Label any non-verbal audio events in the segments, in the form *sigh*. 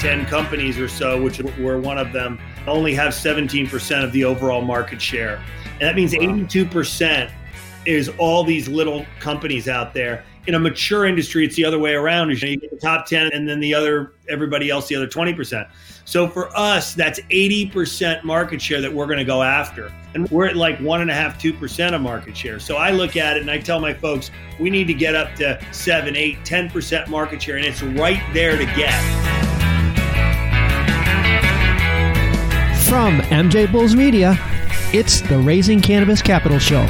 10 companies or so, which we're one of them, only have 17% of the overall market share. And that means wow. 82% is all these little companies out there. In a mature industry, it's the other way around. You get the top 10 and then the other, everybody else, the other 20%. So for us, that's 80% market share that we're going to go after. And we're at like one and a half, 2% of market share. So I look at it and I tell my folks, we need to get up to seven, eight, 10% market share. And it's right there to get. From MJ Bulls Media, it's the Raising Cannabis Capital Show.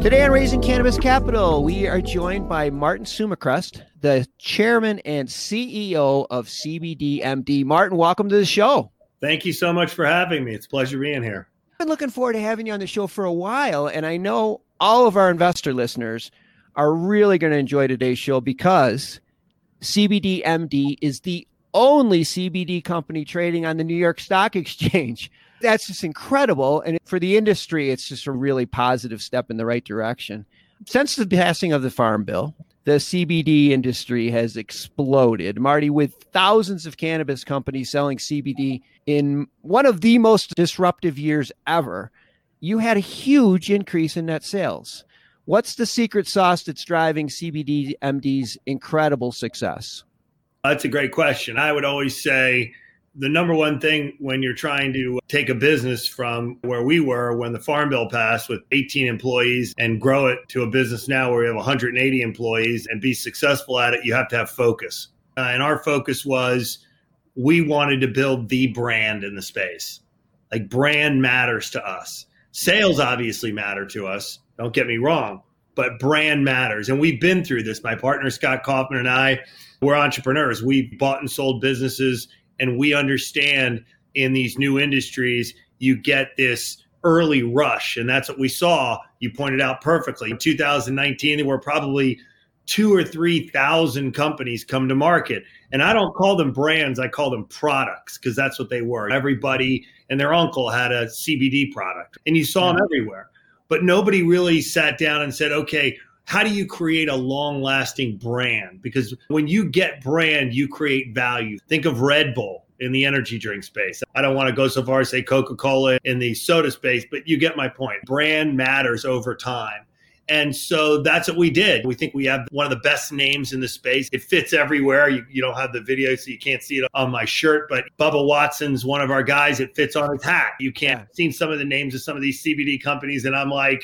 Today on Raising Cannabis Capital, we are joined by Martin Sumichrast, the chairman and CEO of CBDMD. Martin, welcome to the show. Thank you so much for having me. It's a pleasure being here. Been looking forward to having you on the show for a while, and I know all of our investor listeners are really going to enjoy today's show because CBDMD is the only CBD company trading on the New York Stock Exchange *laughs* that's just incredible. And for the industry, it's just a really positive step in the right direction. Since the passing of the Farm Bill, the CBD industry has exploded. Marty, with thousands of cannabis companies selling CBD in one of the most disruptive years ever, you had a huge increase in net sales. What's the secret sauce that's driving CBD MD's incredible success? That's a great question. I would always say the number one thing when you're trying to take a business from where we were when the farm bill passed with 18 employees and grow it to a business now where we have 180 employees and be successful at it you have to have focus. Uh, and our focus was we wanted to build the brand in the space. Like brand matters to us. Sales obviously matter to us don't get me wrong but brand matters. And we've been through this. My partner scott Coffman and i we're entrepreneurs. We bought and sold businesses and we understand in these new industries, you get this early rush. And that's what we saw. You pointed out perfectly. In 2019, there were probably two or 3,000 companies come to market. And I don't call them brands, I call them products because that's what they were. Everybody and their uncle had a CBD product, and you saw yeah. them everywhere. But nobody really sat down and said, okay, how do you create a long lasting brand? Because when you get brand, you create value. Think of Red Bull in the energy drink space. I don't want to go so far as say Coca Cola in the soda space, but you get my point. Brand matters over time. And so that's what we did. We think we have one of the best names in the space. It fits everywhere. You, you don't have the video, so you can't see it on my shirt, but Bubba Watson's one of our guys. It fits on his hat. You can't yeah. seen some of the names of some of these CBD companies, and I'm like,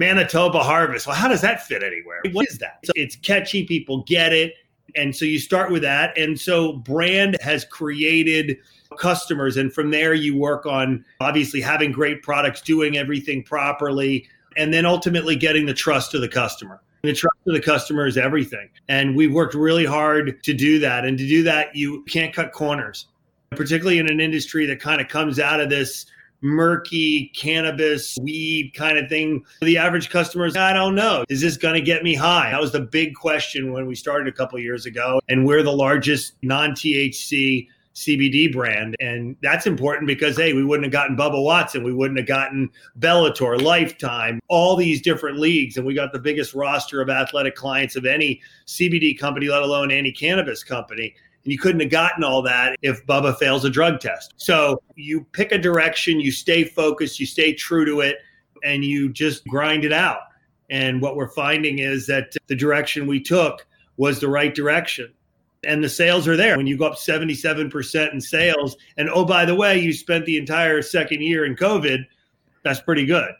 Manitoba Harvest. Well, how does that fit anywhere? What is that? So it's catchy, people get it. And so you start with that. And so brand has created customers. And from there, you work on obviously having great products, doing everything properly, and then ultimately getting the trust of the customer. The trust of the customer is everything. And we've worked really hard to do that. And to do that, you can't cut corners, particularly in an industry that kind of comes out of this murky cannabis weed kind of thing. The average customer is, I don't know. Is this going to get me high? That was the big question when we started a couple years ago. And we're the largest non THC CBD brand. And that's important because, hey, we wouldn't have gotten Bubba Watson. We wouldn't have gotten Bellator, Lifetime, all these different leagues. And we got the biggest roster of athletic clients of any CBD company, let alone any cannabis company. And you couldn't have gotten all that if Bubba fails a drug test. So you pick a direction, you stay focused, you stay true to it, and you just grind it out. And what we're finding is that the direction we took was the right direction. And the sales are there. When you go up 77% in sales, and oh, by the way, you spent the entire second year in COVID, that's pretty good.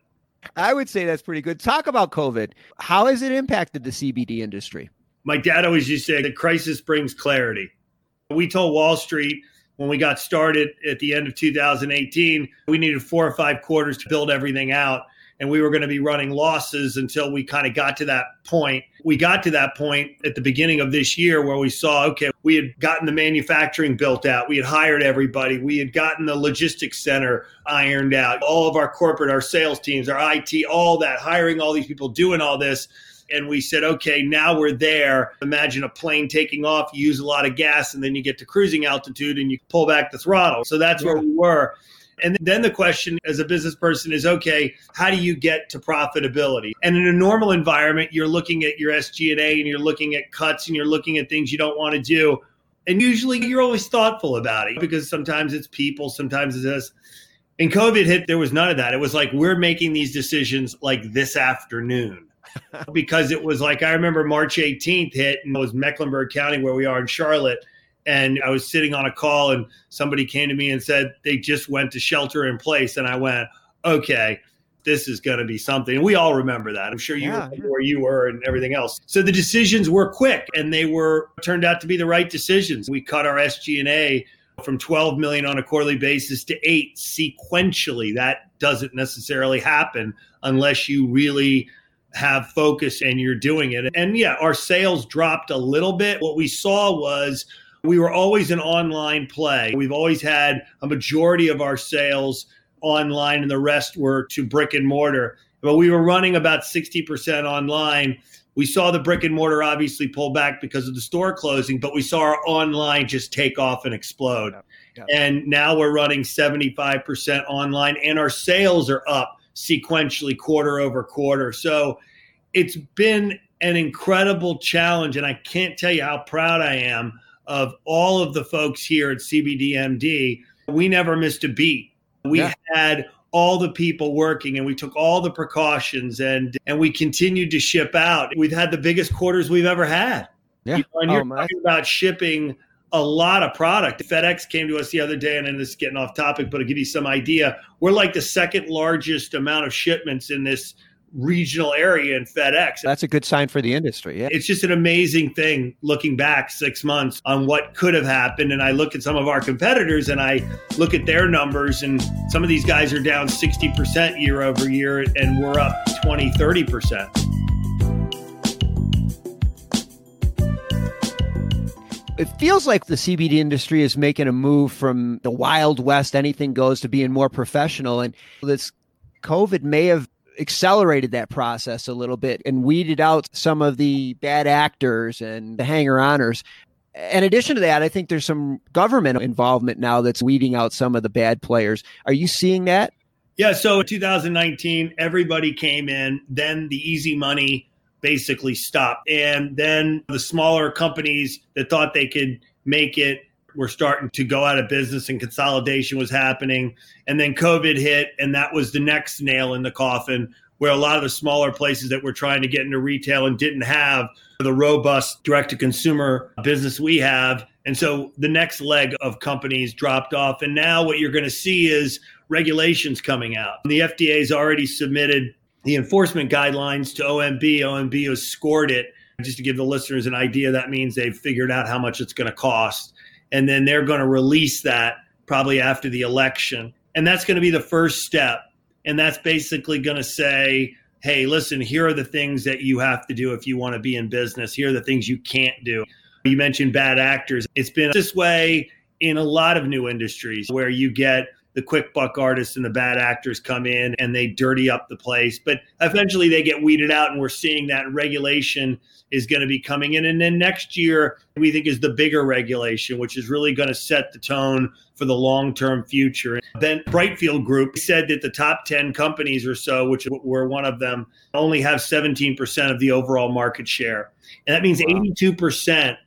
I would say that's pretty good. Talk about COVID. How has it impacted the CBD industry? My dad always used to say the crisis brings clarity. We told Wall Street when we got started at the end of 2018, we needed four or five quarters to build everything out. And we were going to be running losses until we kind of got to that point. We got to that point at the beginning of this year where we saw, okay, we had gotten the manufacturing built out. We had hired everybody. We had gotten the logistics center ironed out. All of our corporate, our sales teams, our IT, all that, hiring all these people, doing all this and we said, okay, now we're there. Imagine a plane taking off, you use a lot of gas, and then you get to cruising altitude and you pull back the throttle. So that's yeah. where we were. And then the question as a business person is okay, how do you get to profitability? And in a normal environment, you're looking at your SG&A and you're looking at cuts and you're looking at things you don't want to do. And usually you're always thoughtful about it because sometimes it's people, sometimes it's us. And COVID hit, there was none of that. It was like we're making these decisions like this afternoon. *laughs* because it was like I remember March 18th hit and it was Mecklenburg County where we are in Charlotte and I was sitting on a call and somebody came to me and said they just went to shelter in place. And I went, okay, this is going to be something. And we all remember that. I'm sure you yeah, yeah. where you were and everything else. So the decisions were quick and they were turned out to be the right decisions. We cut our SG&A from 12 million on a quarterly basis to 8 sequentially. That doesn't necessarily happen unless you really have focus and you're doing it. And yeah, our sales dropped a little bit. What we saw was we were always an online play. We've always had a majority of our sales online and the rest were to brick and mortar. But we were running about 60% online. We saw the brick and mortar obviously pull back because of the store closing, but we saw our online just take off and explode. And now we're running 75% online and our sales are up sequentially quarter over quarter. So it's been an incredible challenge. And I can't tell you how proud I am of all of the folks here at CBDMD, we never missed a beat. We yeah. had all the people working and we took all the precautions and and we continued to ship out. We've had the biggest quarters we've ever had. Yeah. You know, and you're oh, talking about shipping a lot of product. FedEx came to us the other day, and this is getting off topic, but to give you some idea, we're like the second largest amount of shipments in this regional area in FedEx. That's a good sign for the industry. Yeah. It's just an amazing thing looking back six months on what could have happened. And I look at some of our competitors and I look at their numbers, and some of these guys are down 60% year over year, and we're up 20, 30%. It feels like the CBD industry is making a move from the wild west, anything goes, to being more professional. And this COVID may have accelerated that process a little bit and weeded out some of the bad actors and the hanger oners. In addition to that, I think there's some government involvement now that's weeding out some of the bad players. Are you seeing that? Yeah. So 2019, everybody came in. Then the easy money basically stopped. And then the smaller companies that thought they could make it were starting to go out of business and consolidation was happening. And then COVID hit, and that was the next nail in the coffin where a lot of the smaller places that were trying to get into retail and didn't have the robust direct to consumer business we have. And so the next leg of companies dropped off. And now what you're going to see is regulations coming out. The FDA has already submitted the enforcement guidelines to OMB. OMB has scored it. Just to give the listeners an idea, that means they've figured out how much it's going to cost and then they're going to release that probably after the election. And that's going to be the first step. And that's basically going to say, hey, listen, here are the things that you have to do if you want to be in business. Here are the things you can't do. You mentioned bad actors. It's been this way in a lot of new industries where you get the quick buck artists and the bad actors come in and they dirty up the place. But eventually they get weeded out, and we're seeing that regulation is going to be coming in. And then next year, we think is the bigger regulation, which is really going to set the tone for the long term future. Then Brightfield Group said that the top 10 companies or so, which were one of them, only have 17% of the overall market share. And that means wow. 82%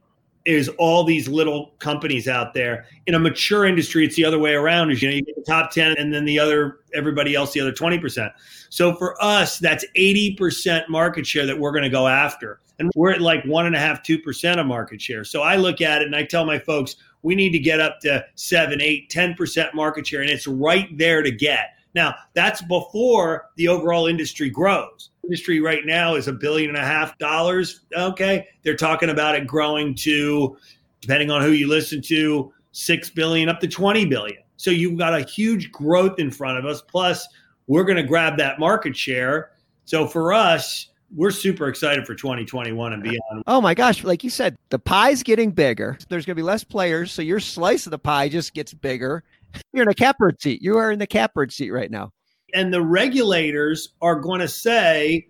is all these little companies out there. In a mature industry, it's the other way around. Is you know you get the top ten, and then the other everybody else the other twenty percent. So for us, that's eighty percent market share that we're going to go after, and we're at like one and a half, two percent of market share. So I look at it and I tell my folks we need to get up to seven, eight, ten percent market share, and it's right there to get. Now that's before the overall industry grows industry right now is a billion and a half dollars. Okay. They're talking about it growing to, depending on who you listen to, six billion up to 20 billion. So you've got a huge growth in front of us. Plus, we're going to grab that market share. So for us, we're super excited for 2021 and beyond. Oh my gosh. Like you said, the pie's getting bigger. There's going to be less players. So your slice of the pie just gets bigger. *laughs* You're in a catbird seat. You are in the catbird seat right now and the regulators are going to say,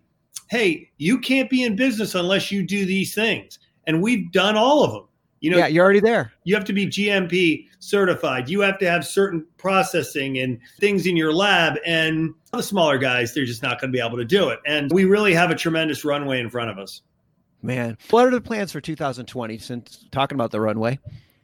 hey, you can't be in business unless you do these things. And we've done all of them. You know, yeah, you're already there. You have to be GMP certified. You have to have certain processing and things in your lab. And the smaller guys, they're just not going to be able to do it. And we really have a tremendous runway in front of us. Man, what are the plans for 2020 since talking about the runway?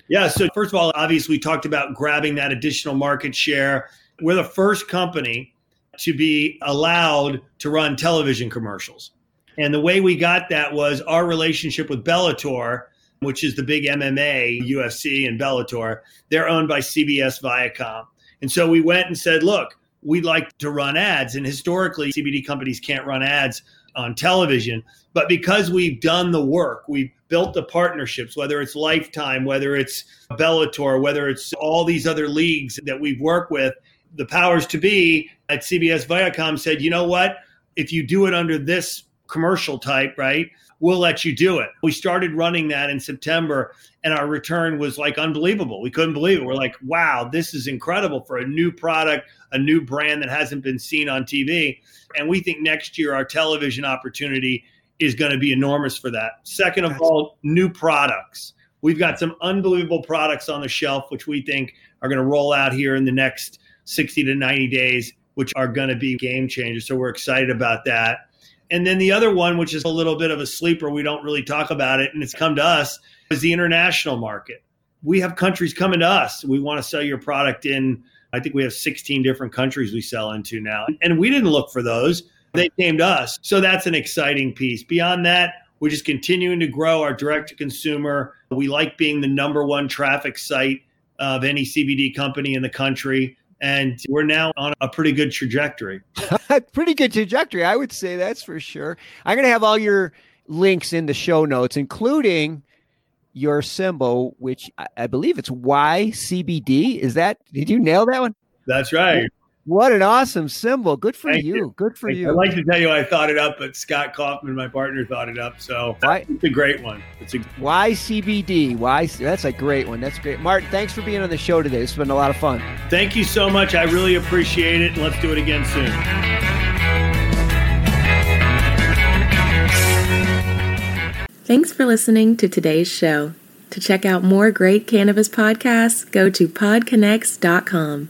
Yeah. So, first of all, obviously, we talked about grabbing that additional market share. We're the first company to be allowed to run television commercials. And the way we got that was our relationship with Bellator which is the big MMA, UFC, and Bellator. They're owned by CBS Viacom. And so we went and said, look, we'd like to run ads. And historically, CBD companies can't run ads on television. But because we've done the work, we've built the partnerships, whether it's Lifetime, whether it's Bellator, whether it's all these other leagues that we've worked with, the powers to be at CBS Viacom said, you know what? If you do it under this commercial type, right? We'll let you do it. We started running that in September and our return was like unbelievable. We couldn't believe it. We're like, wow, this is incredible for a new product, a new brand that hasn't been seen on TV. And we think next year our television opportunity is going to be enormous for that. Second of all, new products. We've got some unbelievable products on the shelf, which we think are going to roll out here in the next 60 to 90 days, which are going to be game changers. So we're excited about that. And then the other one, which is a little bit of a sleeper, we don't really talk about it, and it's come to us, is the international market. We have countries coming to us. We want to sell your product in, I think we have 16 different countries we sell into now. And we didn't look for those, they came to us. So that's an exciting piece. Beyond that, we're just continuing to grow our direct to consumer. We like being the number one traffic site of any CBD company in the country and we're now on a pretty good trajectory. *laughs* pretty good trajectory, I would say that's for sure. I'm going to have all your links in the show notes, including your symbol, which I believe it's YCBD. Is that? Did you nail that one? That's right. What an awesome symbol. Good for you. you. Good for Thank you. I'd like to tell you I thought it up, but Scott Coffman, my partner, thought it up. So Why? it's a great one. It's a YCBD. Why that's a great one. That's great. Martin, thanks for being on the show today. It's been a lot of fun. Thank you so much. I really appreciate it. Let's do it again soon. Thanks for listening to today's show. To check out more great cannabis podcasts, go to podconx.com.